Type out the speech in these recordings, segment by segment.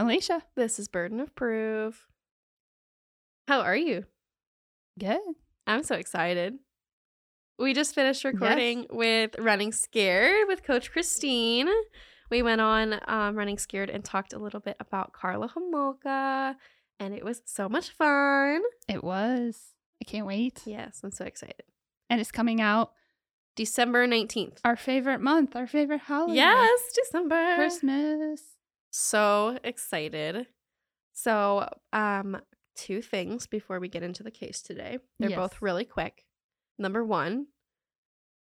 I'm Elysia. This is Burden of Proof. How are you? Good. I'm so excited. We just finished recording with Running Scared with Coach Christine. We went on um, Running Scared and talked a little bit about Karla Homolka, and it was so much fun. It was. I can't wait. Yes, I'm so excited. And it's coming out December 19th. our favorite month, our favorite holiday. Yes, December. Christmas. So excited. So, um, two things before we get into the case today. They're both really quick. Number one,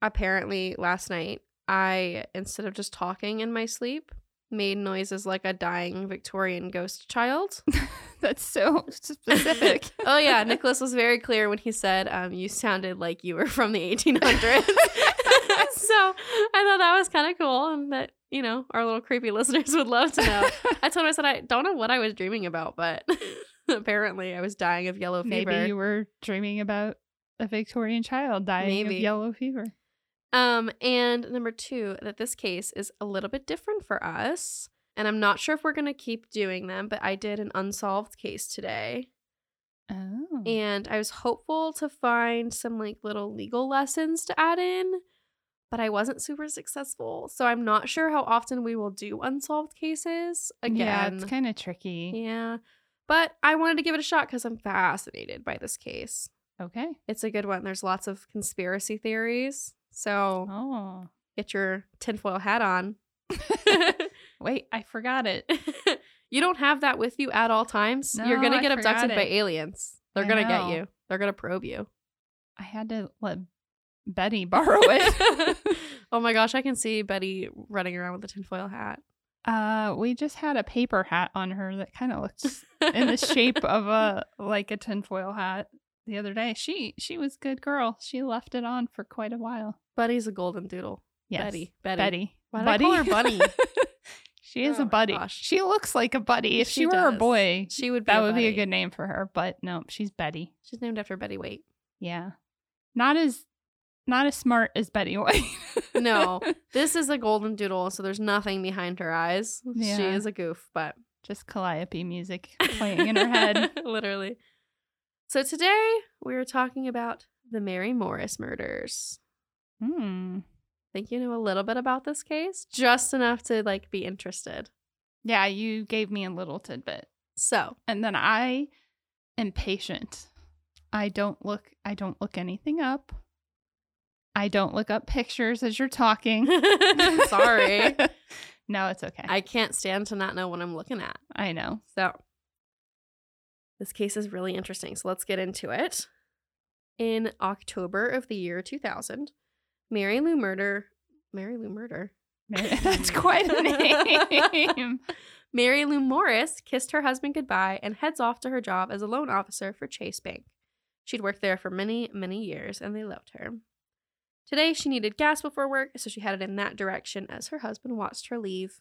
apparently last night I instead of just talking in my sleep, made noises like a dying Victorian ghost child. That's so specific. oh yeah, Nicholas was very clear when he said um, you sounded like you were from the 1800s. so I thought that was kind of cool, and that you know our little creepy listeners would love to know. I told him I said I don't know what I was dreaming about, but apparently I was dying of yellow fever. Maybe you were dreaming about a Victorian child dying Maybe. of yellow fever. Um, and number two, that this case is a little bit different for us. And I'm not sure if we're going to keep doing them, but I did an unsolved case today. Oh. And I was hopeful to find some like little legal lessons to add in, but I wasn't super successful. So I'm not sure how often we will do unsolved cases again. Yeah, it's kind of tricky. Yeah. But I wanted to give it a shot because I'm fascinated by this case. Okay. It's a good one. There's lots of conspiracy theories. So Oh. get your tinfoil hat on. Wait, I forgot it. you don't have that with you at all times. You're gonna get forgot abducted by aliens. They're gonna get you. They're gonna probe you. I had to let Betty borrow it. oh my gosh, I can see Betty running around with a tinfoil hat. uh, we just had a paper hat on her that kind of looks in the shape of a like a tinfoil hat the other day. She she was good girl. She left it on for quite a while. Buddy's a golden doodle. Yes. Betty. Betty. Betty. Why did I call her Bunny? she is Oh a buddy. gosh. She looks like a buddy. If she, She were a boy, She would be that would be a good name for her. But no, she's Betty. She's named after Betty White. Yeah. Not as not as smart as Betty White. No. This is a golden doodle, so there's nothing behind her eyes. She is a goof, but just calliope music playing in her head. Literally. So today we are talking about the Mary Morris murders. Hmm. think you know a little bit about this case, just enough to like be interested. Yeah, you gave me a little tidbit. So, And then I am patient. I don't look I don't look anything up. I don't look up pictures as you're talking. sorry. no, it's okay. I can't stand to not know what I'm looking at. I know. So, this case is really interesting. So, let's get into it. In October of the year 2000, Mary Lou Murder, Mary Lou Murder, That's quite a name. Mary Lou Morris kissed her husband goodbye and heads off to her job as a loan officer for Chase Bank. She'd worked there for many, many years and they loved her. Today, she needed gas before work, so she headed in that direction as her husband watched her leave.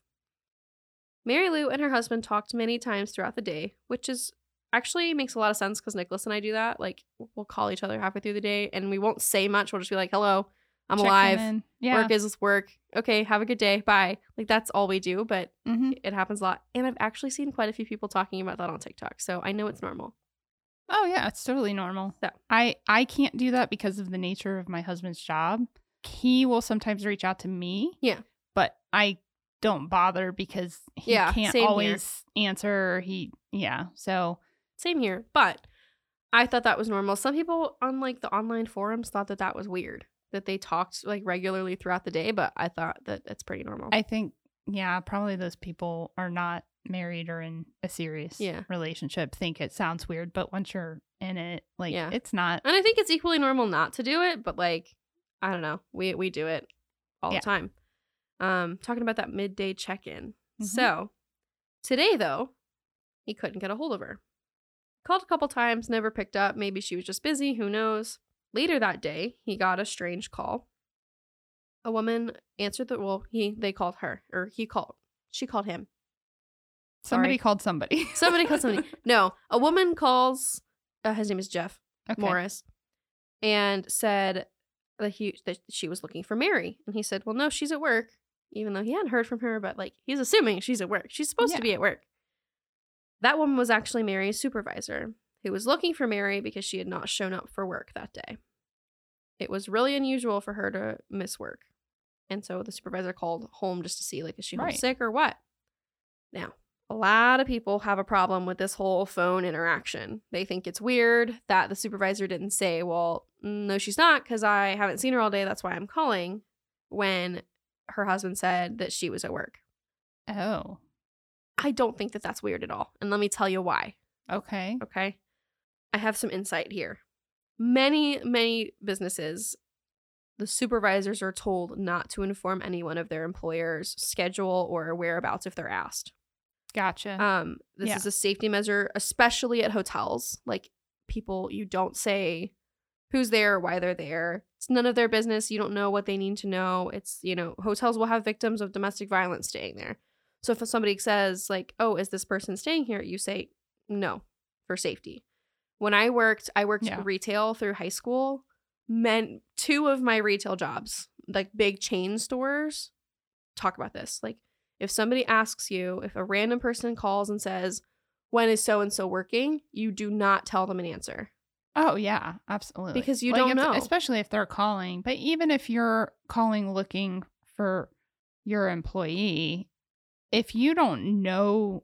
Mary Lou and her husband talked many times throughout the day, which is actually makes a lot of sense because Nicholas and I do that. Like, we'll call each other halfway through the day and we won't say much. We'll just be like, hello, I'm Checking alive. Yeah. Work is work. Okay, have a good day. Bye. Like, that's all we do, but hmm it happens a lot. And I've actually seen quite a few people talking about that on TikTok. So I know it's normal. Oh yeah, it's totally normal. So. I I can't do that because of the nature of my husband's job. He will sometimes reach out to me. Yeah. But I don't bother because he Yeah, can't same here. always answer. He yeah. So Same here. But I thought that was normal. Some people on like the online forums thought that that was weird that they talked like regularly throughout the day. But I thought that that's pretty normal. I think yeah, probably those people are not married or in a serious Yeah. relationship. Think it sounds weird, but once you're in it, like Yeah. it's not. and I think it's equally normal not to do it. But like, I don't know. We we do it all Yeah. the time. Um, talking about that midday check in. Mhm. So today though, he couldn't get a hold of her. Called a couple times, never picked up. Maybe she was just busy, who knows. Later that day, he got a strange call. A woman answered the well, he they called her or he called. She called him. Somebody Sorry. called somebody. Somebody called somebody. No, a woman calls uh, his name is Jeff okay. Morris and said that he that she was looking for Mary. And he said, "Well, no, she's at work. even though he hadn't heard from her, but like he's assuming she's at work. She's supposed Yeah. to be at work. That woman was actually Mary's supervisor, who was looking for Mary because she had not shown up for work that day. It was really unusual for her to miss work. And so the supervisor called home just to see, like, is she Right. homesick or what? Now, a lot of people have a problem with this whole phone interaction. They think it's weird that the supervisor didn't say, well, mm, no, she's not because I haven't seen her all day. That's why I'm calling when her husband said that she was at work. Oh, I don't think that that's weird at all. And let me tell you why. okay. Okay. I have some insight here. Many, many businesses, the supervisors are told not to inform anyone of their employer's schedule or whereabouts if they're asked. Gotcha. Um, this Yeah. is a safety measure, especially at hotels. Like people, you don't say who's there, why they're there. It's none of their business. You don't know what they need to know. It's, you know, hotels will have victims of domestic violence staying there. So if somebody says, like, oh, is this person staying here? You say, no, for safety. When I worked, I worked Yeah. retail through high school. Men, two of my retail jobs, like big chain stores, talk about this. Like, if somebody asks you, if a random person calls and says, when is so and so working, you do not tell them an answer. oh yeah, absolutely. Because you Like, don't if- know. especially if they're calling. But even if you're calling looking for your employee, if you don't know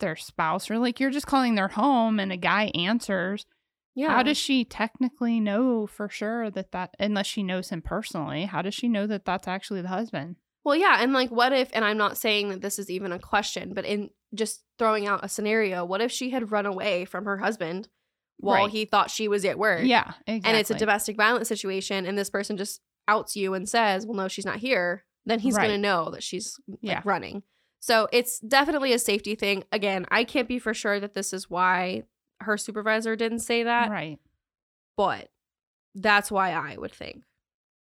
their spouse or like you're just calling their home and a guy answers, Yeah. how does she technically know for sure that that unless she knows him personally, how does she know that that's actually the husband? Well, yeah, and like, what if? And I'm not saying that this is even a question, but in just throwing out a scenario, what if she had run away from her husband while Right. he thought she was at work? Yeah, exactly. and it's a domestic violence situation, and this person just outs you and says, "Well, no, she's not here." Then he's Right. gonna know that she's like Yeah. running. So it's definitely a safety thing. Again, I can't be for sure that this is why her supervisor didn't say that, right. but that's why I would think.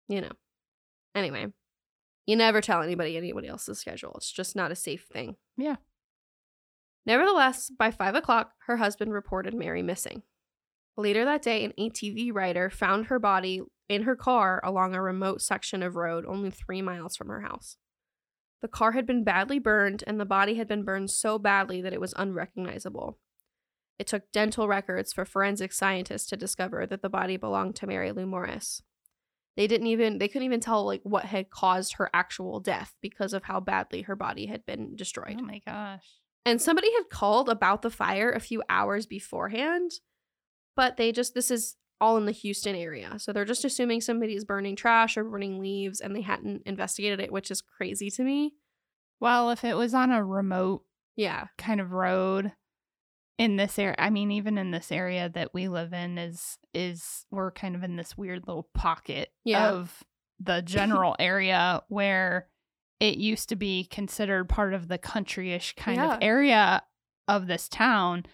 You know. Anyway, you never tell anybody anybody else's schedule. It's just not a safe thing. Yeah. Nevertheless, by five o'clock, her husband reported Mary missing. Later that day, an ATV rider found her body in her car along a remote section of road only three miles from her house. The car had been badly burned, and the body had been burned so badly that it was unrecognizable. It took dental records for forensic scientists to discover that the body belonged to Mary Lou Morris. They didn't even they couldn't even tell like what had caused her actual death because of how badly her body had been destroyed. Oh my gosh. And somebody had called about the fire a few hours beforehand, but they just, this is all in the Houston area. So they're just assuming somebody is burning trash or burning leaves and they hadn't investigated it, which is crazy to me. Well, if it was on a remote Yeah. kind of road in this area, I mean, even in this area that we live in is is we're kind of in this weird little pocket Yeah. of the general area where it used to be considered part of the countryish kind Yeah. of area of this town.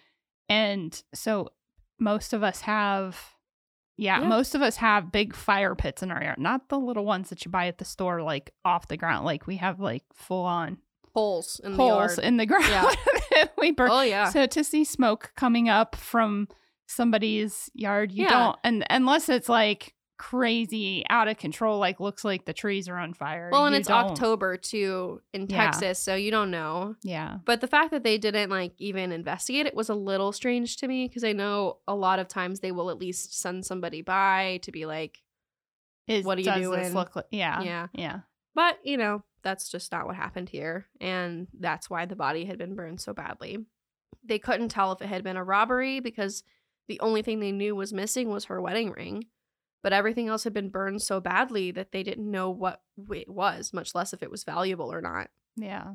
And so most of us have yeah, Yeah. most of us have big fire pits in our yard. Not the little ones that you buy at the store like off the ground. Like we have like full on Holes in holes the in the ground Yeah. we burn. Oh, yeah. So to see smoke coming up from somebody's yard, you Yeah. don't and unless it's like crazy out of control, like looks like the trees are on fire. well, and it's don't- October too in Yeah. Texas, so you don't know. Yeah. But the fact that they didn't like even investigate it was a little strange to me because I know a lot of times they will at least send somebody by to be like, Is, What are you doing? Look like, yeah. Yeah. Yeah. But, you know, that's just not what happened here. And that's why the body had been burned so badly. They couldn't tell if it had been a robbery because the only thing they knew was missing was her wedding ring. But everything else had been burned so badly that they didn't know what it was, much less if it was valuable or not. Yeah.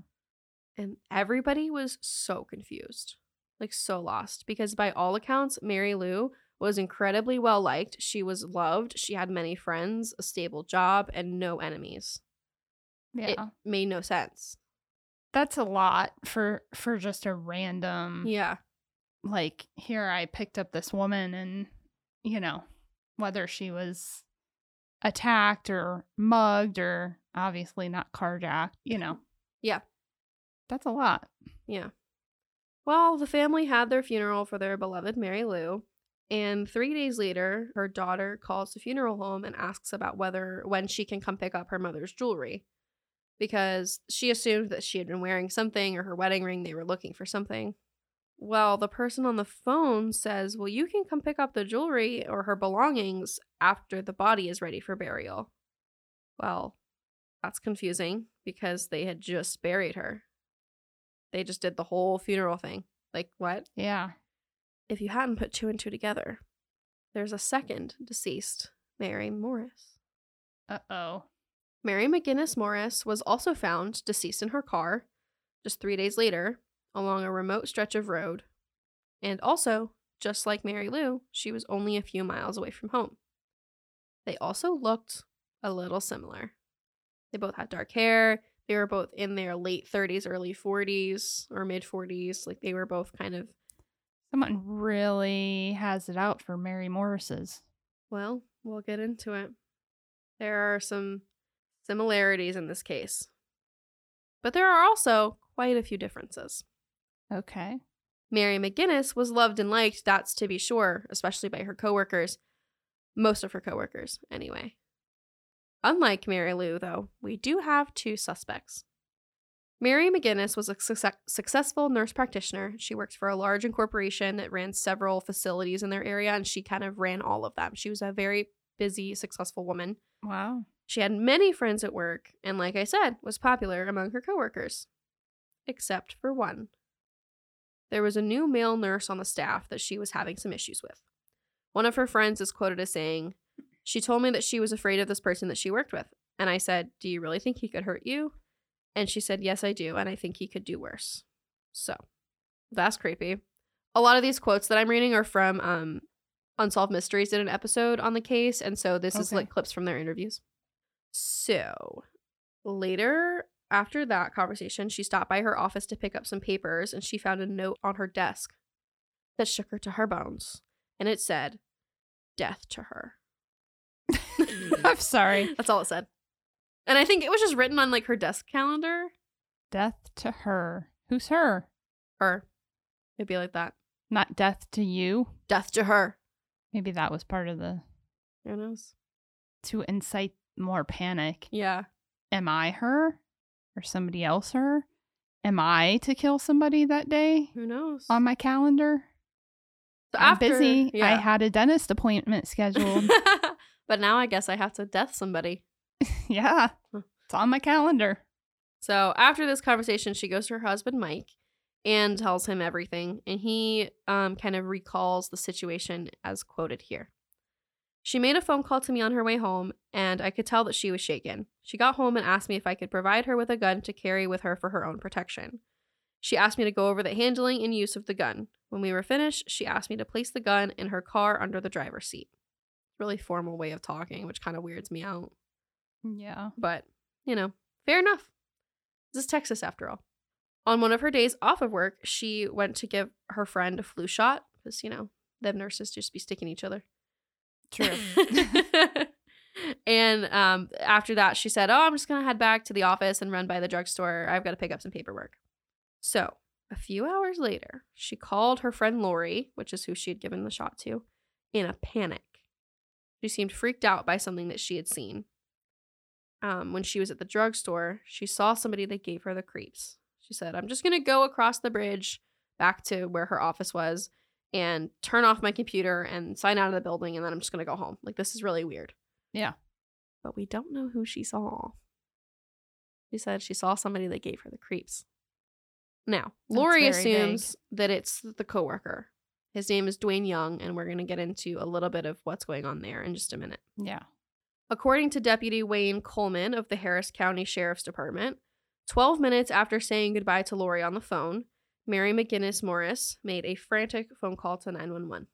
And everybody was so confused, like so lost, because by all accounts, Mary Lou was incredibly well liked. She was loved. She had many friends, a stable job, and no enemies. Yeah. It made no sense. That's a lot for for just a random Yeah. like here I picked up this woman and you know whether she was attacked or mugged or obviously not carjacked, you know. Yeah. That's a lot. Yeah. Well, the family had their funeral for their beloved Mary Lou. And three days later, her daughter calls the funeral home and asks about whether when she can come pick up her mother's jewelry. Because she assumed that she had been wearing something or her wedding ring. They were looking for something. Well, the person on the phone says, Well, you can come pick up the jewelry or her belongings after the body is ready for burial. Well, that's confusing because they had just buried her. They just did the whole funeral thing. Like, what? Yeah. If you hadn't put two and two together, there's a second deceased, Mary Morris. Uh oh. Mary McGinnis Morris was also found deceased in her car just three days later along a remote stretch of road. And also, just like Mary Lou, she was only a few miles away from home. They also looked a little similar. They both had dark hair. They were both in their late 30s, early 40s, or mid 40s. Like they were both kind of, Someone really has it out for Mary Morris's. well, we'll get into it. There are some similarities in this case, but there are also quite a few differences. Okay. Mary McGinnis was loved and liked, that's to be sure, especially by her coworkers. Most of her coworkers, anyway. Unlike Mary Lou, though, we do have two suspects. Mary McGinnis was a success- successful nurse practitioner. She worked for a large incorporation that ran several facilities in their area, and she kind of ran all of them. She was a very busy, successful woman. Wow. She had many friends at work, and like I said, was popular among her coworkers. Except for one. There was a new male nurse on the staff that she was having some issues with. One of her friends is quoted as saying, She told me that she was afraid of this person that she worked with. And I said, Do you really think he could hurt you? And she said, Yes, I do. And I think he could do worse. So that's creepy. A lot of these quotes that I'm reading are from um, Unsolved Mysteries, did an episode on the case. And so this is like clips from their interviews. So later after that conversation, she stopped by her office to pick up some papers and she found a note on her desk that shook her to her bones. And it said, Death to her. I'm sorry. That's all it said. And I think it was just written on like her desk calendar. Death to her. Who's her? Her. it'd be like that. Not death to you. Death to her. Maybe that was part of the Who knows? to incite more panic. Yeah. Am I her? Or somebody else her? Am I to kill somebody that day Who knows? on my calendar? So I'm after- busy. I had a dentist appointment scheduled. but now I guess I have to death somebody. yeah. It's on my calendar. So after this conversation, she goes to her husband Mike and tells him everything, and he um, kind of recalls the situation as quoted here. She made a phone call to me on her way home, and I could tell that she was shaken. She got home and asked me if I could provide her with a gun to carry with her for her own protection. She asked me to go over the handling and use of the gun. When we were finished, she asked me to place the gun in her car under the driver's seat. Really formal way of talking, which kind of weirds me out. Mm, yeah. But, you know, fair enough. This is Texas after all. On one of her days off of work, she went to give her friend a flu shot because, you know, them nurses just be sticking each other. True. and um, after that, she said, Oh, I'm just going to head back to the office and run by the drugstore. I've got to pick up some paperwork. So, a few hours later, she called her friend Lori, which is who she had given the shot to, in a panic. She seemed freaked out by something that she had seen. Um, when she was at the drugstore, she saw somebody that gave her the creeps. She said, I'm just going to go across the bridge back to where her office was and turn off my computer and sign out of the building, and then I'm just going to go home. Like, this is really weird. Yeah. But we don't know who she saw. She said she saw somebody that gave her the creeps. Now, That's Lori assumes that it's the coworker. His name is Dwayne Young, and we're going to get into a little bit of what's going on there in just a minute. Yeah. According to Deputy Wayne Coleman of the Harris County Sheriff's Department, 12 minutes after saying goodbye to Lori on the phone, Mary McGinnis Morris made a frantic phone call to 911.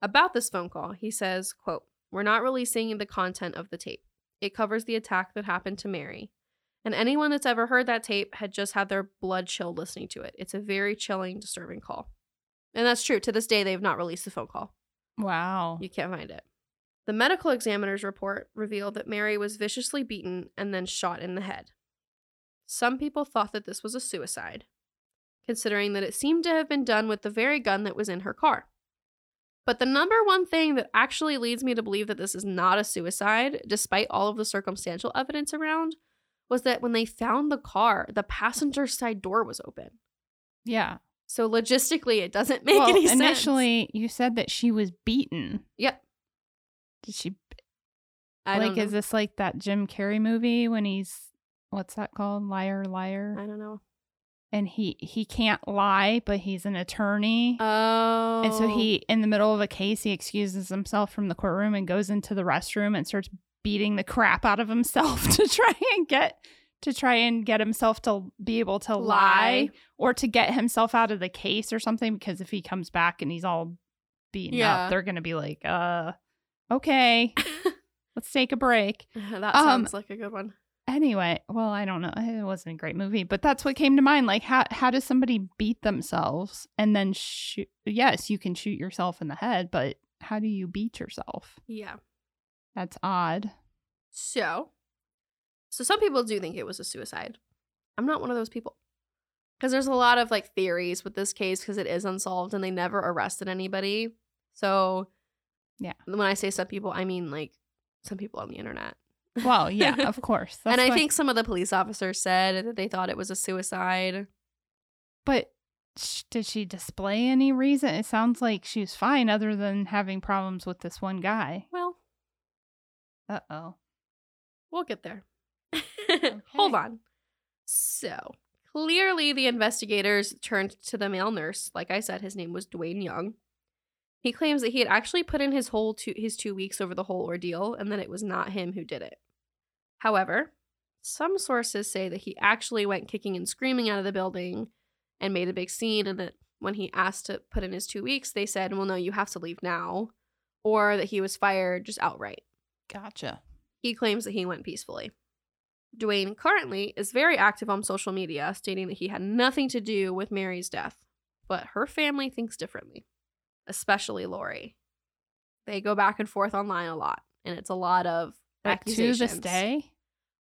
About this phone call, he says, quote, We're not releasing the content of the tape. It covers the attack that happened to Mary. And anyone that's ever heard that tape had just had their blood chilled listening to it. It's a very chilling, disturbing call. And that's true. To this day, they have not released the phone call. Wow. You can't find it. The medical examiner's report revealed that Mary was viciously beaten and then shot in the head. Some people thought that this was a suicide, considering that it seemed to have been done with the very gun that was in her car. But the number one thing that actually leads me to believe that this is not a suicide, despite all of the circumstantial evidence around, was that when they found the car, the passenger side door was open. Yeah. So logistically, it doesn't make well, any sense. initially you said that she was beaten. Yep. Did she I like don't know. is this like that Jim Carrey movie when he's what's that called? Liar liar. I don't know. And he he can't lie, but he's an attorney. Oh. And so he, in the middle of a case, he excuses himself from the courtroom and goes into the restroom and starts beating the crap out of himself to try and get to try and get himself to be able to lie, Lie. or to get himself out of the case or something. Because if he comes back and he's all beaten Yeah. up, they're gonna be like, "Uh, okay, let's take a break." that Um, sounds like a good one. Anyway, well, I don't know. It wasn't a great movie, but that's what came to mind. Like, how how does somebody beat themselves and then shoot? Yes, you can shoot yourself in the head, but how do you beat yourself? Yeah. That's odd. So, so some people do think it was a suicide. I'm not one of those people. Because there's a lot of like theories with this case because it is unsolved and they never arrested anybody. So, Yeah. When I say some people, I mean like some people on the internet. Well, yeah, of course. and I think some of the police officers said that they thought it was a suicide. but sh- did she display any reason? It sounds like she was fine, other than having problems with this one guy. Well, Uh oh. We'll get there. Hold on. So, clearly the investigators turned to the male nurse. Like I said, his name was Dwayne Young. He claims that he had actually put in his whole two, his 2 weeks over the whole ordeal and that it was not him who did it. However, some sources say that he actually went kicking and screaming out of the building and made a big scene and that when he asked to put in his 2 weeks, they said, "Well, no, you have to leave now." Or that he was fired just outright. Gotcha. He claims that he went peacefully. Dwayne currently is very active on social media, stating that he had nothing to do with Mary's death, but her family thinks differently, especially Lori. They go back and forth online a lot, and it's a lot of Like to this day,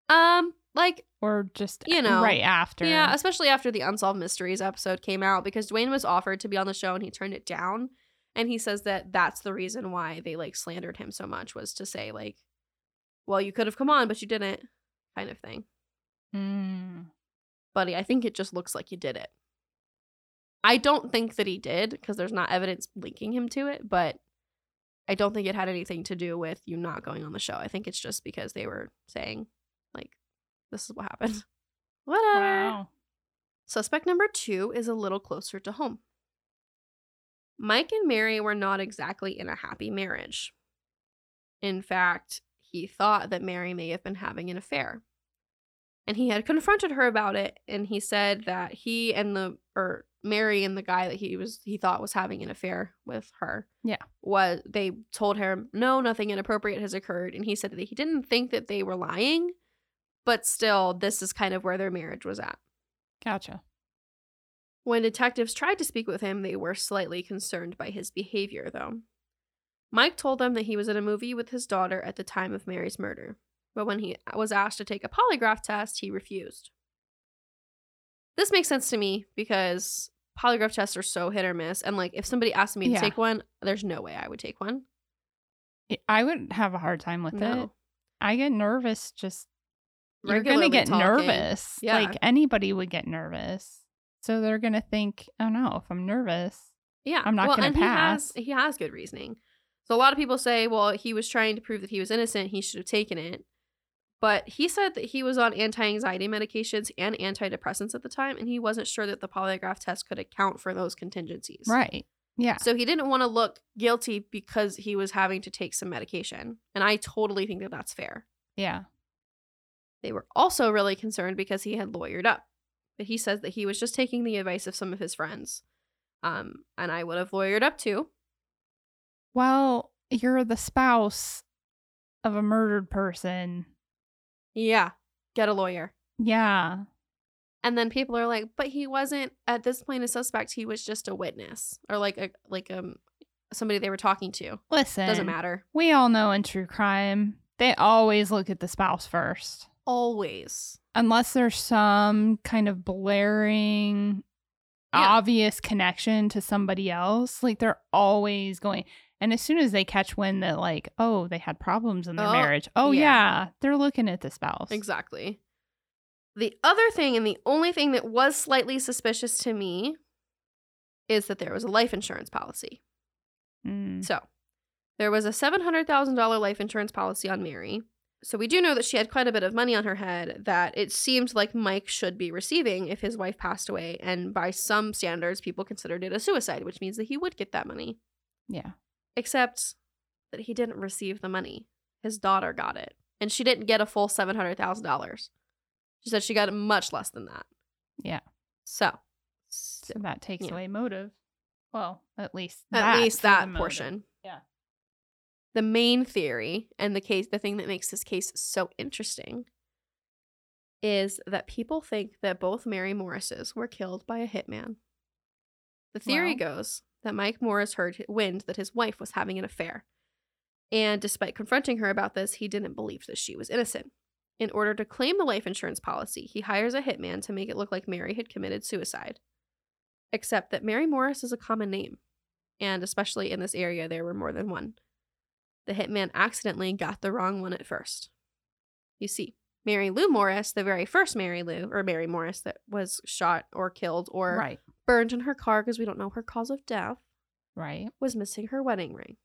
Um, like or just You know, right after? yeah, especially after the Unsolved Mysteries episode came out, because Dwayne was offered to be on the show and he turned it down. And he says that that's the reason why they like slandered him so much was to say like, well, you could have come on, but you didn't, kind of thing. Mm. Buddy, I think it just looks like you did it. I don't think that he did because there's not evidence linking him to it, but I don't think it had anything to do with you not going on the show. I think it's just because they were saying, like, this is what happened. Whatever. Wow. Suspect number two is a little closer to home. Mike and Mary were not exactly in a happy marriage. In fact, he thought that Mary may have been having an affair. And he had confronted her about it, and he said that he and the or Mary and the guy that he was he thought was having an affair with her. Yeah. Was they told him, no, nothing inappropriate has occurred. And he said that he didn't think that they were lying, but still, this is kind of where their marriage was at. Gotcha. When detectives tried to speak with him, they were slightly concerned by his behavior, though. Mike told them that he was in a movie with his daughter at the time of Mary's murder, but when he was asked to take a polygraph test, he refused. This makes sense to me because polygraph tests are so hit or miss, and like if somebody asked me to Yeah. take one, there's no way I would take one. I- would have a hard time with it. No. I get nervous just you're gonna get talking. nervous. Yeah. Like anybody would get nervous. So they're gonna think, oh no, if I'm nervous. Yeah, I'm not well, gonna pass. He has, he has good reasoning. So a lot of people say, well, he was trying to prove that he was innocent. He should have taken it. But he said that he was on anti-anxiety medications and antidepressants at the time, and he wasn't sure that the polygraph test could account for those contingencies. Right. Yeah. So he didn't want to look guilty because he was having to take some medication, and I totally think that that's fair. Yeah. They were also really concerned because he had lawyered up. But he says that he was just taking the advice of some of his friends. Um, and I would have lawyered up too. Well, you're the spouse of a murdered person. Yeah, get a lawyer. Yeah. And then people are like, but he wasn't at this point a suspect. He was just a witness or like a like um somebody they were talking to. Listen. Doesn't matter. We all know in true crime, they always look at the spouse first. Always. Unless there's some kind of blaring, Yeah. obvious connection to somebody else. Like they're always going. And as soon as they catch wind that, like, oh, they had problems in their Oh, marriage. Oh, yeah. yeah. They're looking at the spouse. Exactly. The other thing, and the only thing that was slightly suspicious to me, is that there was a life insurance policy. Mm. So, there was a $700,000 life insurance policy on Mary. So, we do know that she had quite a bit of money on her head that it seemed like Mike should be receiving if his wife passed away. And by some standards, people considered it a suicide, which means that he would get that money. Yeah. Except that he didn't receive the money. His daughter got it. And she didn't get a full $700,000. She said she got much less than that. Yeah. So, So that takes Yeah. away motive. Well, at least at that least that portion. Yeah. The main theory and the case, the thing that makes this case so interesting is that people think that both Mary Morrises were killed by a hitman. The theory Well- goes that Mike Morris heard wind that his wife was having an affair. And despite confronting her about this, he didn't believe that she was innocent. In order to claim the life insurance policy, he hires a hitman to make it look like Mary had committed suicide. Except that Mary Morris is a common name, and especially in this area, there were more than one. The hitman accidentally got the wrong one at first. You see, Mary Lou Morris, the very first Mary Lou, or Mary Morris that was shot or killed or Right. burned in her car because we don't know her cause of death, Right. was missing her wedding ring.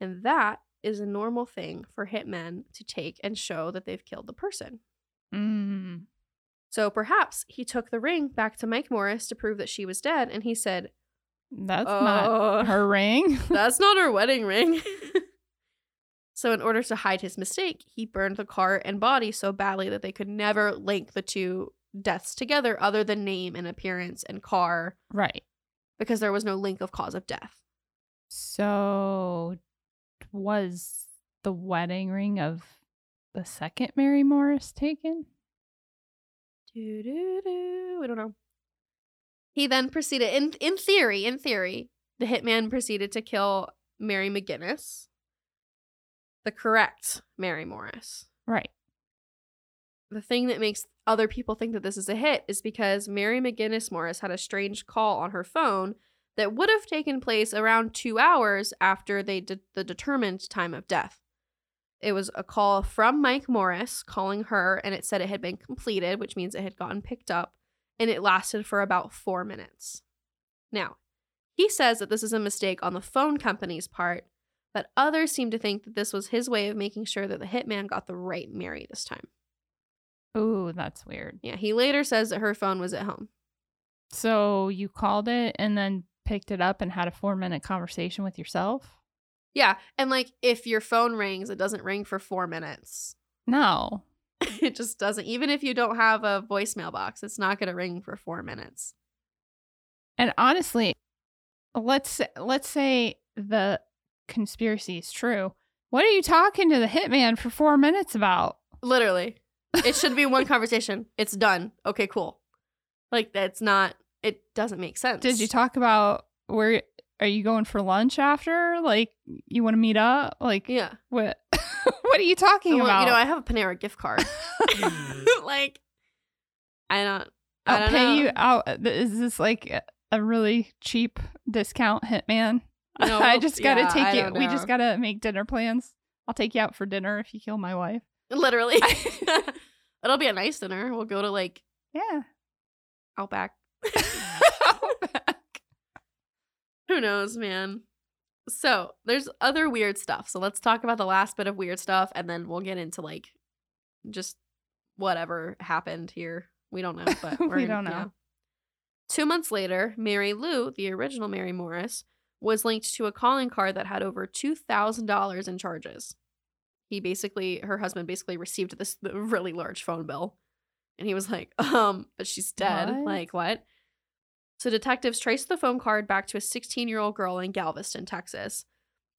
And that is a normal thing for hitmen to take and show that they've killed the person. Mm. So perhaps he took the ring back to Mike Morris to prove that she was dead, and he said, That's "Oh, not her ring. that's not her wedding ring. so, in order to hide his mistake, he burned the car and body so badly that they could never link the two deaths together other than name and appearance and car right. because there was no link of cause of death. So was the wedding ring of the second Mary Morris taken? Do, do, do. I don't know. He then proceeded, in in theory, in theory, the hitman proceeded to kill Mary McGinnis, the correct Mary Morris. Right. The thing that makes other people think that this is a hit is because Mary McGinnis Morris had a strange call on her phone that would have taken place around two hours after they did the determined time of death. It was a call from Mike Morris calling her, and it said it had been completed, which means it had gotten picked up, and it lasted for about four minutes. Now, he says that this is a mistake on the phone company's part, but others seem to think that this was his way of making sure that the hitman got the right Mary this time. Ooh, that's weird. Yeah, he later says that her phone was at home. So you called it and then picked it up and had a four minute conversation with yourself? Yeah, and like if your phone rings, it doesn't ring for four minutes. No. it just doesn't. Even if you don't have a voicemail box, it's not going to ring for four minutes. And honestly, let's let's say the conspiracy is true. What are you talking to the hitman for four minutes about? Literally, it should be one conversation. It's done. Okay, cool. Like that's not. It doesn't make sense. Did you talk about where are you going for lunch after? Like you want to meet up? Like Yeah. what? what are you talking Well, about? you know, I have a Panera gift card. like, I don't. I I'll don't pay know. you out. Uh, is this like a- a really cheap discount, hitman? No, I just gotta yeah, take you. We just gotta make dinner plans. I'll take you out for dinner if you kill my wife. Literally, it'll be a nice dinner. We'll go to like Yeah. Outback. Who knows, man? So there's other weird stuff. So let's talk about the last bit of weird stuff, and then we'll get into like just whatever happened here. We don't know, but We don't know. Two months later, Mary Lou, the original Mary Morris, was linked to a calling card that had over two thousand dollars in charges. He basically, her husband basically received this really large phone bill, and he was like, "Um, but she's dead. What? Like what?" So detectives traced the phone card back to a 16 year old girl in Galveston, Texas,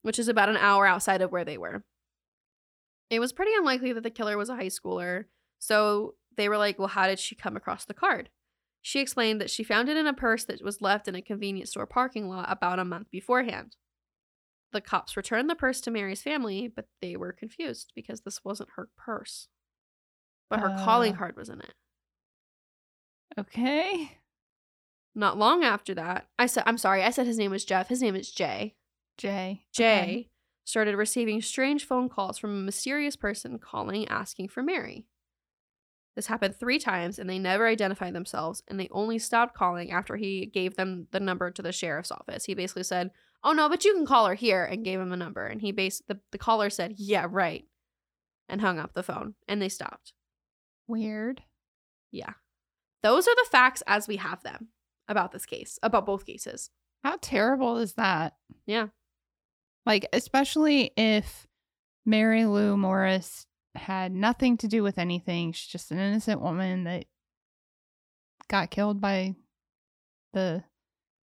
which is about an hour outside of where they were. It was pretty unlikely that the killer was a high schooler, so they were like, well, how did she come across the card? She explained that she found it in a purse that was left in a convenience store parking lot about a month beforehand. The cops returned the purse to Mary's family, but they were confused because this wasn't her purse. But her calling Uh. card was in it. Okay. Not long after that, I said, I'm sorry, I said his name was Jeff. His name is Jay. Jay. Jay Okay. started receiving strange phone calls from a mysterious person calling asking for Mary. This happened three times and they never identified themselves and they only stopped calling after he gave them the number to the sheriff's office. He basically said, Oh no, but you can call her here and gave him a number. And he based the, the caller said, Yeah, right. And hung up the phone and they stopped. Weird. Yeah. Those are the facts as we have them about this case, about both cases. How terrible is that? Yeah. Like, especially if Mary Lou Morris had nothing to do with anything. She's just an innocent woman that got killed by the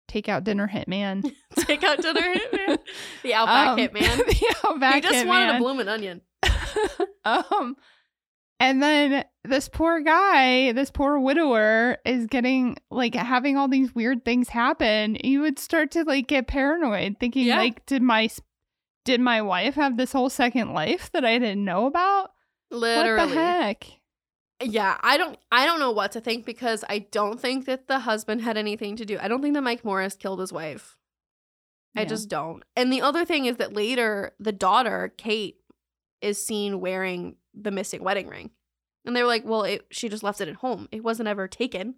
takeout dinner hitman. Take out dinner hitman. The Outback Um, hitman. the Outback he just wanted a bloomin' onion. um, and then this poor guy, this poor widower, is getting like having all these weird things happen. You would start to like get paranoid, thinking Yeah. like, did my did my wife have this whole second life that I didn't know about? Literally. What the heck? Yeah, I don't I don't know what to think because I don't think that the husband had anything to do. I don't think that Mike Morris killed his wife. I just don't. And the other thing is that later the daughter, Kate, is seen wearing the missing wedding ring. And they were like, "Well, it, she just left it at home. It wasn't ever taken."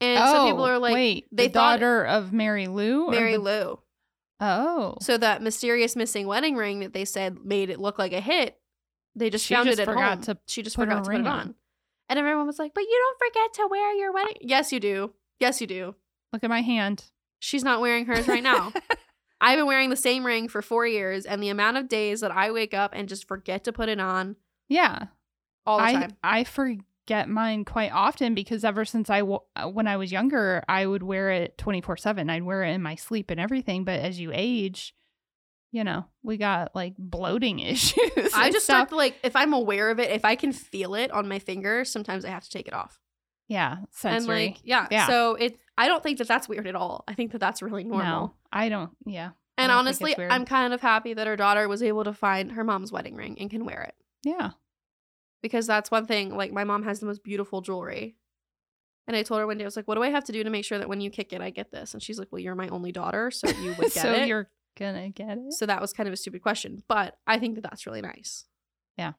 And so people oh, are like, Oh, wait, they the thought- daughter of Mary Lou, "Mary the- Lou." Oh, So that mysterious missing wedding ring that they said made it look like a hit, they just She found just it at forgot home. to she just forgot to put it on. on. And everyone was like, "But you don't forget to wear your wedding." Yes, you do. Yes, you do. look at my hand. She's not wearing hers right now. I've been wearing the same ring for four years, and the amount of days that I wake up and just forget to put it on yeah, all the I time. I forget mine quite often because ever since I w- uh, when I was younger, I would wear it twenty four seven. I'd wear it in my sleep and everything. But as you age, you know, we got like bloating issues. I just start to like if I'm aware of it, if I can feel it on my finger, sometimes I have to take it off. yeah sensory. And like, yeah, Yeah. So it, I don't think that that's weird at all. I think that that's really normal. No, I don't. Yeah, And don't honestly. I'm kind of happy that her daughter was able to find her mom's wedding ring and can wear it yeah. because that's one thing. Like my mom has the most beautiful jewelry. And I told her one day, I was like, "What do I have to do to make sure that when you kick it, I get this?" And she's like, "Well, you're my only daughter, so you would get so it." So you're gonna get it. So that was kind of a stupid question, but I think that that's really nice. Yeah.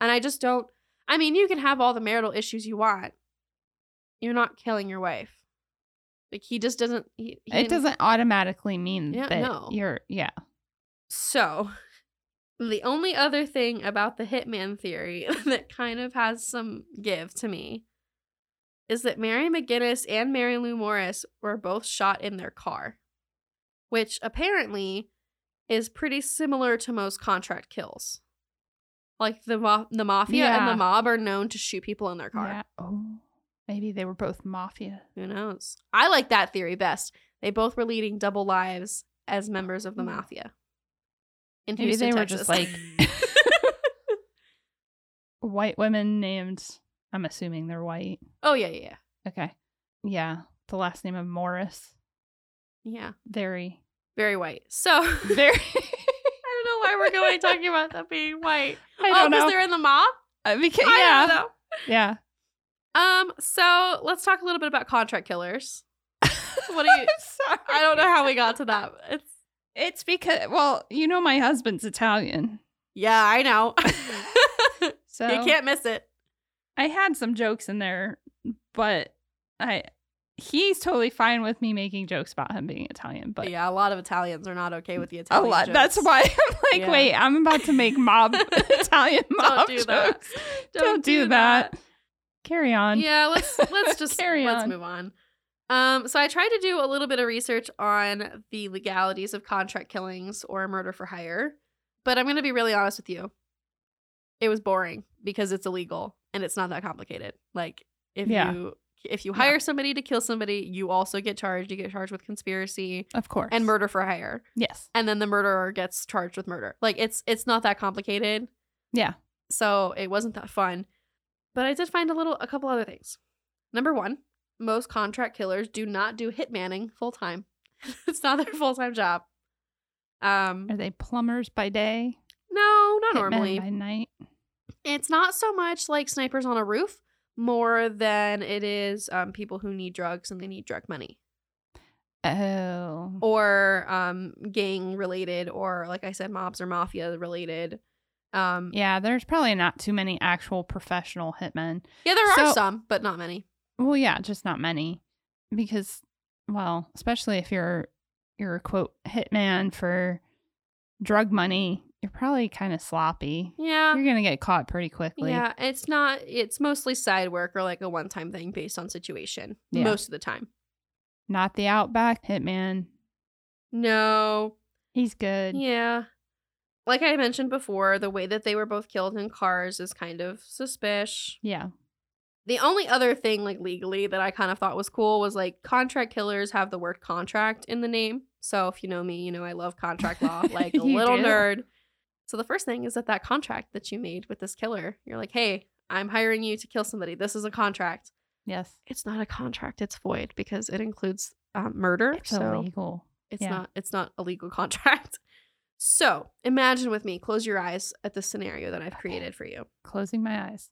And I just don't. I mean, you can have all the marital issues you want. You're not killing your wife. Like he just doesn't. He, he it doesn't automatically mean Yeah, that no. you're. Yeah. So, the only other thing about the hitman theory that kind of has some give to me is that Mary McGinnis and Mary Lou Morris were both shot in their car, which apparently is pretty similar to most contract kills. Like the ma- the mafia and the mob are known to shoot people in their car. Yeah. Oh, maybe they were both mafia. Who knows? I like that theory best. They both were leading double lives as members of the mm. mafia. In Maybe Houston, they were Texas. just like white women named. I'm assuming they're white. oh yeah, yeah, yeah. Okay. Yeah. The last name of Morris. Yeah, Very, very white. So very. I don't know why we're going to be talking about them being white. I oh, don't because they're in the mob. Uh, because, I yeah. don't know. Yeah. Um. So let's talk a little bit about contract killers. What do you? Sorry. I don't know how we got to that. It's It's because, well, you know, my husband's Italian. yeah, I know. So you can't miss it. I had some jokes in there, but I he's totally fine with me making jokes about him being Italian. But yeah, a lot of Italians are not okay with the a Italian. lot. That's why I'm like, Yeah. wait, I'm about to make mob Italian mob Don't do that. jokes. Don't, do, that. Carry on. Yeah, let's let's just Carry on. let's on. move on. Um, so I tried to do a little bit of research on the legalities of contract killings or murder for hire, but I'm going to be really honest with you. It was boring because it's illegal and it's not that complicated. Like if Yeah. you if you Yeah. hire somebody to kill somebody, you also get charged. You get charged with conspiracy Of course. and murder for hire, Yes. and then the murderer gets charged with murder. Like it's it's not that complicated Yeah. so it wasn't that fun. But I did find a little, a couple other things. Number one, most contract killers do not do hitmanning full time. it's not their full time job. Um, Are they plumbers by day? no, not hitmen normally. by night. It's not so much like snipers on a roof, more than it is um, people who need drugs and they need drug money, Oh. or um, gang related, or like I said, mobs or mafia related. Um, Yeah, there's probably not too many actual professional hitmen. yeah, there are some, but not many. Well, yeah, just not many. Because well, especially if you're you're a quote hitman for drug money, you're probably kind of sloppy. Yeah. You're going to get caught pretty quickly. Yeah, it's not. It's mostly side work or like a one-time thing based on situation. Yeah. Most of the time. Not the Outback hitman. No. He's good. Yeah. Like I mentioned before, the way that they were both killed in cars is kind of suspicious. Yeah. The only other thing, like legally, that I kind of thought was cool was like contract killers have the word contract in the name. So if you know me, you know I love contract law, like a little do. nerd. So the first thing is that that contract that you made with this killer, you're like, hey, I'm hiring you to kill somebody. This is a contract. Yes. It's not a contract. It's void because it includes um, murder. It's so illegal. it's yeah. not. It's not a legal contract. So imagine with me. Close your eyes at the scenario that I've Okay. created for you. Closing my eyes.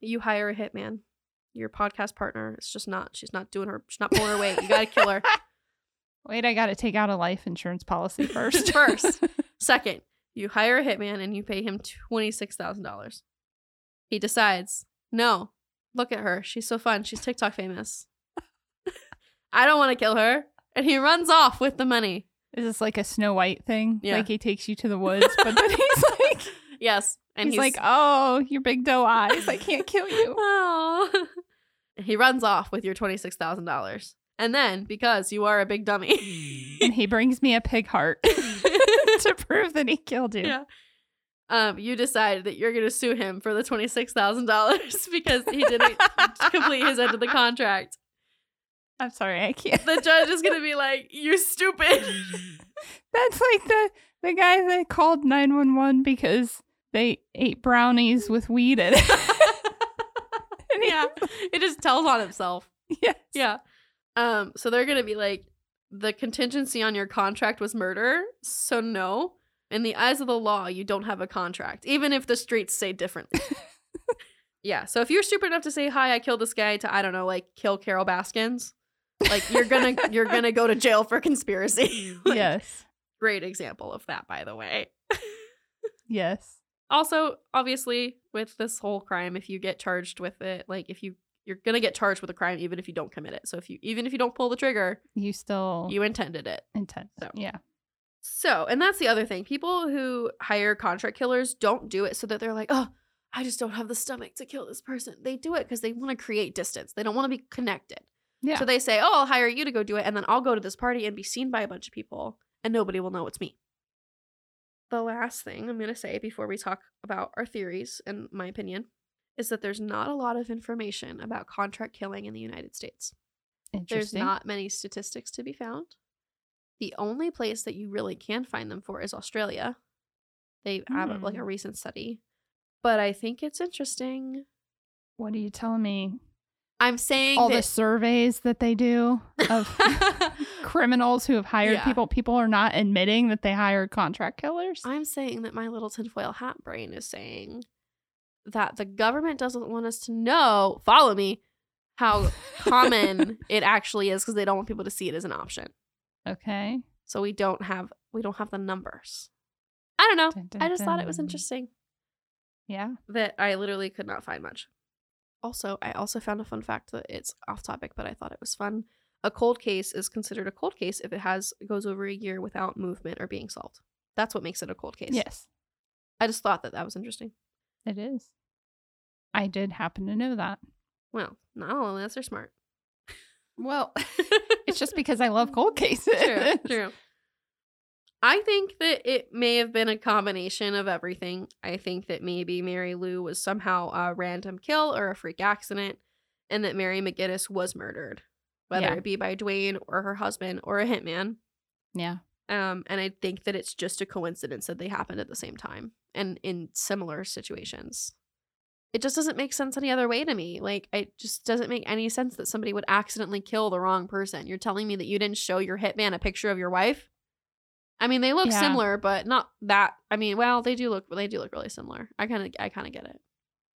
you hire a hitman your podcast partner It's just not she's not doing her she's not pulling her weight you gotta kill her Wait, I got to take out a life insurance policy first. First. second you hire a hitman and you pay him $26000 he decides no look at her. She's so fun. She's tiktok famous. I don't want to kill her. And he runs off with the money. Is this like a Snow White thing? Yeah. Like he takes you to the woods, but then he's like, yes. And he's, like, oh, your big doe eyes. I can't kill you. oh he runs off with your $26000 and then because you are a big dummy. And he brings me a pig heart to prove that he killed you. Yeah. Um, you decide that you're going to sue him for the twenty six thousand dollars because he didn't complete his end of the contract. I'm sorry, I can't. The judge is going to be like, "You're stupid." That's like the the guy that called 911 because they ate brownies with weed in it. Yeah, it just tells on himself. Yes. Yeah. Um. So they're going to be like, the contingency on your contract was murder. So no, in the eyes of the law, you don't have a contract, even if the streets say differently. yeah. So if you're stupid enough to say, "Hi, I killed this guy," to I don't know, like kill Carole Baskins. Like you're gonna you're gonna go to jail for conspiracy. Like, yes. Great example of that, by the way. Yes. Also, obviously, with this whole crime, if you get charged with it, like if you you're gonna get charged with a crime even if you don't commit it. So if you even if you don't pull the trigger, You still you intended it. Intent. So. Yeah. So, and that's the other thing. People who hire contract killers don't do it so that they're like, oh, I just don't have the stomach to kill this person. They do it because they want to create distance. They don't want to be connected. Yeah. So they say, oh, I'll hire you to go do it. And then I'll go to this party and be seen by a bunch of people and nobody will know it's me. The last thing I'm going to say before we talk about our theories, in my opinion, is that there's not a lot of information about contract killing in the United States. There's not many statistics to be found. The only place that you really can find them for is Australia. They have a- like a Hmm. recent study. But I think it's interesting. What are you telling me? I'm saying All the surveys that they do of criminals who have hired Yeah. people, people are not admitting that they hired contract killers. I'm saying that my little tinfoil hat brain is saying that the government doesn't want us to know, follow me, how common it actually is because they don't want people to see it as an option. Okay. So we don't have we don't have the numbers. I don't know. Dun, dun, I just thought it was interesting Yeah. that I literally could not find much. Also, I also found a fun fact that it's off topic, but I thought it was fun. A cold case is considered a cold case if it has goes over a year without movement or being solved. That's what makes it a cold case. Yes, I just thought that that was interesting. It is. I did happen to know that. Well, not all of us are smart. Well, it's just because I love cold cases. true, true. I think that it may have been a combination of everything. I think that maybe Mary Lou was somehow a random kill or a freak accident, and that Mary McGinnis was murdered, whether Yeah. it be by Dwayne or her husband or a hitman. Yeah. Um, and I think that it's just a coincidence that they happened at the same time and in similar situations. It just doesn't make sense any other way to me. Like, it just doesn't make any sense that somebody would accidentally kill the wrong person. You're telling me that you didn't show your hitman a picture of your wife? I mean, they look Yeah. similar, but not that. I mean, well, they do look. They do look really similar. I kind of, I kind of get it.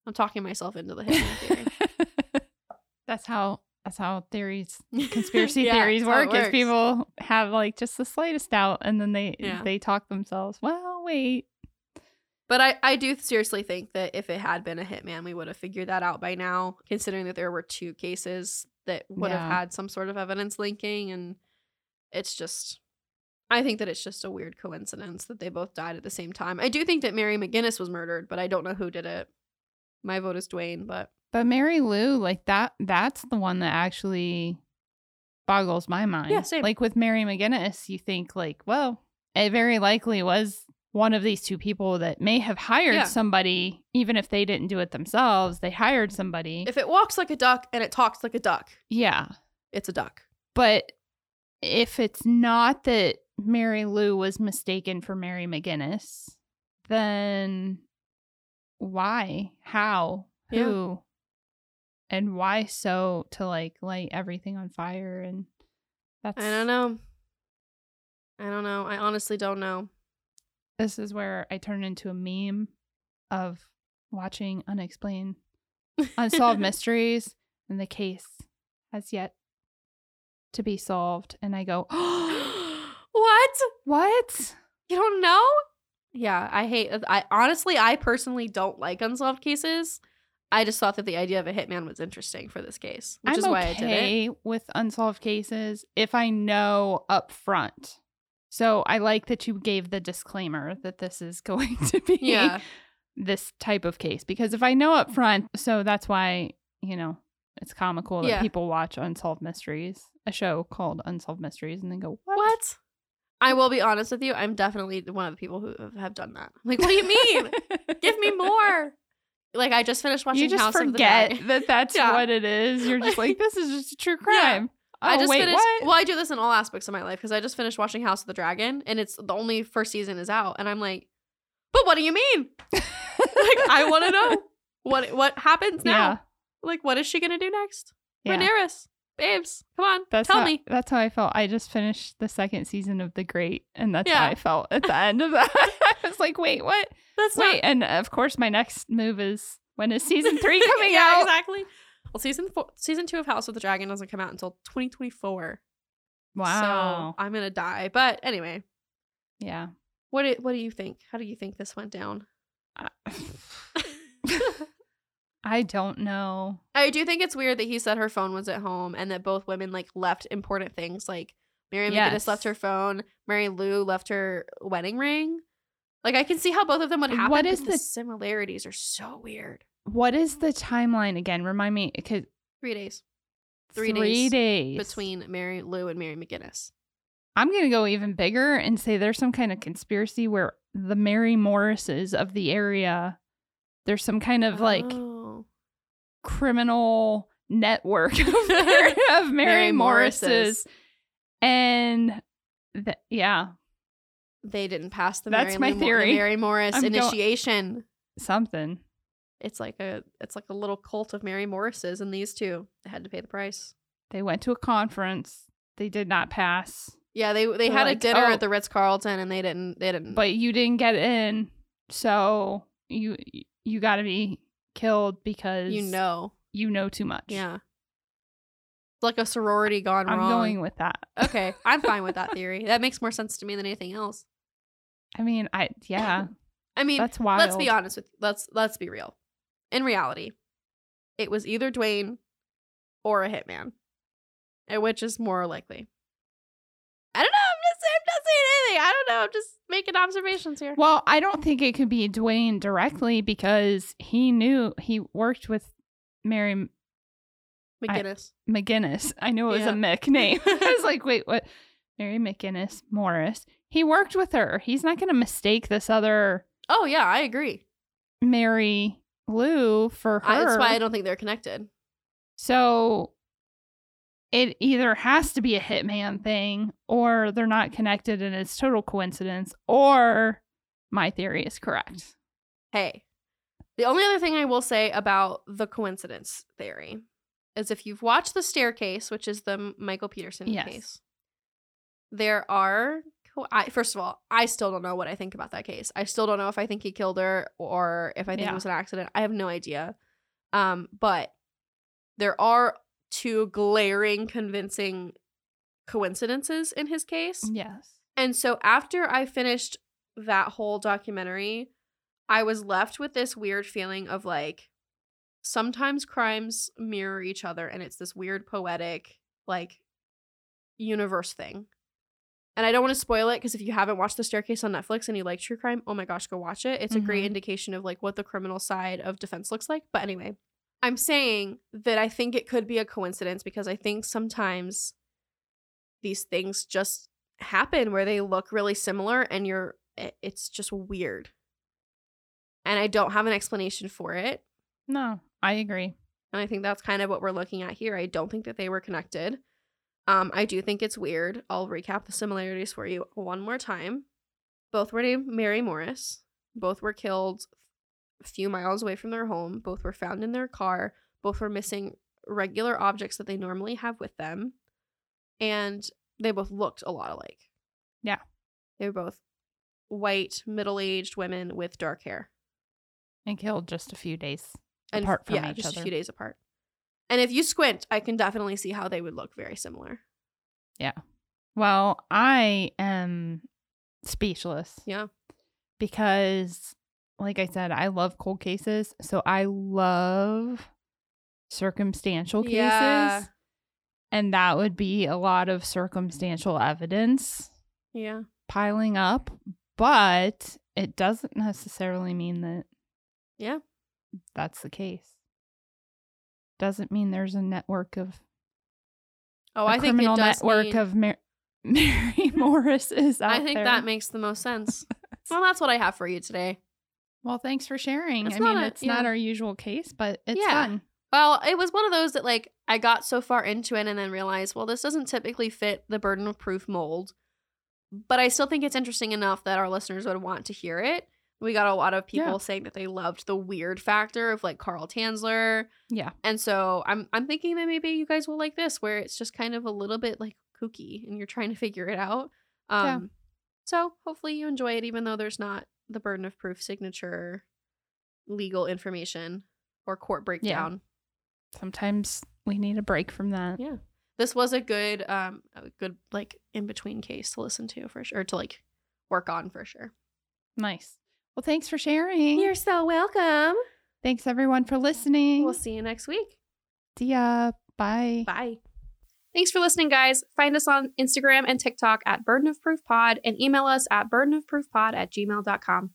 I'm talking myself into the hitman theory. that's how that's how theories conspiracy Yeah, theories that's how it work is people have like just the slightest doubt and then they Yeah. they talk themselves well wait But I, I do seriously think that if it had been a hitman, we would have figured that out by now, considering that there were two cases that would have had some sort of evidence linking. And it's just, I think that it's just a weird coincidence that they both died at the same time. I do think that Mary McGinnis was murdered, but I don't know who did it. My vote is Dwayne, but But Mary Lou, like that that's the one that actually boggles my mind. Yeah, same. Like with Mary McGinnis, you think like, well, it very likely was one of these two people that may have hired Yeah. somebody, even if they didn't do it themselves. They hired somebody. if it walks like a duck and it talks like a duck, yeah. it's a duck. But if it's not that Mary Lou was mistaken for Mary McGinnis, then why? How? Yeah. Who? And why so to like light everything on fire and that's I don't know. I don't know. I honestly don't know. This is where I turn into a meme of watching unexplained unsolved mysteries and the case has yet to be solved and I go what? What? You don't know? Yeah, I hate. Uh, I honestly, I personally don't like unsolved cases. I just thought that the idea of a hitman was interesting for this case, which I'm is why I did it. okay with unsolved cases if I know up front. So I like that you gave the disclaimer that this is going to be Yeah, this type of case because if I know up front, so that's why, you know, it's comical that Yeah. people watch Unsolved Mysteries, a show called Unsolved Mysteries, and then go, What? what? I will be honest with you. I'm definitely one of the people who have done that. Like, what do you mean? Give me more. Like, I just finished watching you just House of the forget that that's Yeah. what it is. You're just like, this is just a true crime. I Oh, just wait, finished. what? Well, I do this in all aspects of my life because I just finished watching House of the Dragon, and it's the only first season is out, and I'm like, but what do you mean? like, I want to know what what happens now. Yeah. Like, what is she gonna do next? Yeah. Rhaenyra, babes, come on, That's tell how, me. That's how I felt. I just finished the second season of The Great, and that's Yeah. how I felt at the end of that. I was like, wait, what? That's Wait, and of course, my next move is when is season three coming yeah, out? exactly. Well, season four, season two of House of the Dragon doesn't come out until 2024. Wow. So I'm gonna die. But anyway, yeah. what do, what do you think? How do you think this went down? I don't know. I do think it's weird that he said her phone was at home and that both women like left important things. Like Mary McGinnis Yes. left her phone, Mary Lou left her wedding ring. Like I can see how both of them would happen. What is the- similarities are so weird. What is the timeline again? Remind me. Because Three days Three three days days between Mary Lou and Mary McGinnis. I'm gonna go even bigger and say there's some kind of conspiracy where the Mary Morrises of the area, there's some kind of like Oh. criminal network of Mary, of Mary, Mary Morrises. Morrises. And th- yeah, they didn't pass the That's Mary my Lou Mo- the theory. Mary Morris I'm go- initiation. something. It's like a it's like a little cult of Mary Morrises, and these two had to pay the price. They went to a conference. They did not pass, Yeah, they they They're had a dinner "Oh." at the Ritz Carlton, and they didn't they didn't. but you didn't get in. So you you got to be killed because you know, you know too much. yeah, like a sorority gone I'm wrong. going with that. okay, I'm fine with that theory. That makes more sense to me than anything else. I mean, I yeah, I mean, that's wild. let's be honest with let's let's be real. In reality, it was either Dwayne or a hitman, and which is more likely. I don't know. I'm just I'm not saying anything. I don't know. I'm just making observations here. Well, I don't think it could be Dwayne directly because he knew he worked with Mary McGinnis. McGinnis. I knew it was Yeah. a Mick name. I was like, wait, what? Mary McGinnis Morris. He worked with her. He's not going to mistake this other oh yeah, I agree. Mary Lou for her. I, that's why I don't think they're connected. So it either has to be a hitman thing or they're not connected and it's total coincidence or my theory is correct. Hey, the only other thing I will say about the coincidence theory is if you've watched The Staircase, which is the Michael Peterson Yes. case, there are. I, first of all, I still don't know what I think about that case. I still don't know if I think he killed her or if I think Yeah. it was an accident. I have no idea. Um, but there are two glaring, convincing coincidences in his case. Yes. And so after I finished that whole documentary, I was left with this weird feeling of like sometimes crimes mirror each other and it's this weird poetic like universe thing. And I don't want to spoil it because if you haven't watched The Staircase on Netflix and you like true crime, oh my gosh, go watch it. It's a great Mhm. indication of like what the criminal side of defense looks like. But anyway, I'm saying that I think it could be a coincidence because I think sometimes these things just happen where they look really similar and you're it's just weird. And I don't have an explanation for it. No, I agree. And I think that's kind of what we're looking at here. I don't think that they were connected. Um, I do think it's weird. I'll recap the similarities for you one more time. Both were named Mary Morris. Both were killed a few miles away from their home. Both were found in their car. Both were missing regular objects that they normally have with them. And they both looked a lot alike. Yeah. They were both white, middle aged women with dark hair. And killed just a few days and apart from yeah, each just other. a few days apart. And if you squint, I can definitely see how they would look very similar. Yeah. Well, I am speechless. Yeah. Because, like I said, I love cold cases. So I love circumstantial cases. Yeah. And that would be a lot of circumstantial evidence Yeah. piling up. But it doesn't necessarily mean that Yeah. that's the case. Doesn't mean there's a network of Oh, I think criminal network mean- of Mar- Mary Morris is out I think there. that makes the most sense. well, that's what I have for you today. Well, thanks for sharing. It's I mean, a- it's not yeah. our usual case, but it's Yeah. fun. Well, it was one of those that like I got so far into it and then realized, well, this doesn't typically fit the burden of proof mold. But I still think it's interesting enough that our listeners would want to hear it. We got a lot of people Yeah. saying that they loved the weird factor of like Carl Tanzler. Yeah. And so I'm I'm thinking that maybe you guys will like this where it's just kind of a little bit like kooky and you're trying to figure it out. Um Yeah. so hopefully you enjoy it even though there's not the burden of proof signature legal information or court breakdown. Yeah. Sometimes we need a break from that. Yeah. This was a good um a good like in between case to listen to for sure or to like work on for sure. Nice. Well, thanks for sharing. You're so welcome. Thanks everyone for listening. We'll see you next week. See ya. Bye. Bye. Thanks for listening, guys. Find us on Instagram and TikTok at Burden of Proof Pod and email us at burdenofproofpod at gmail.com.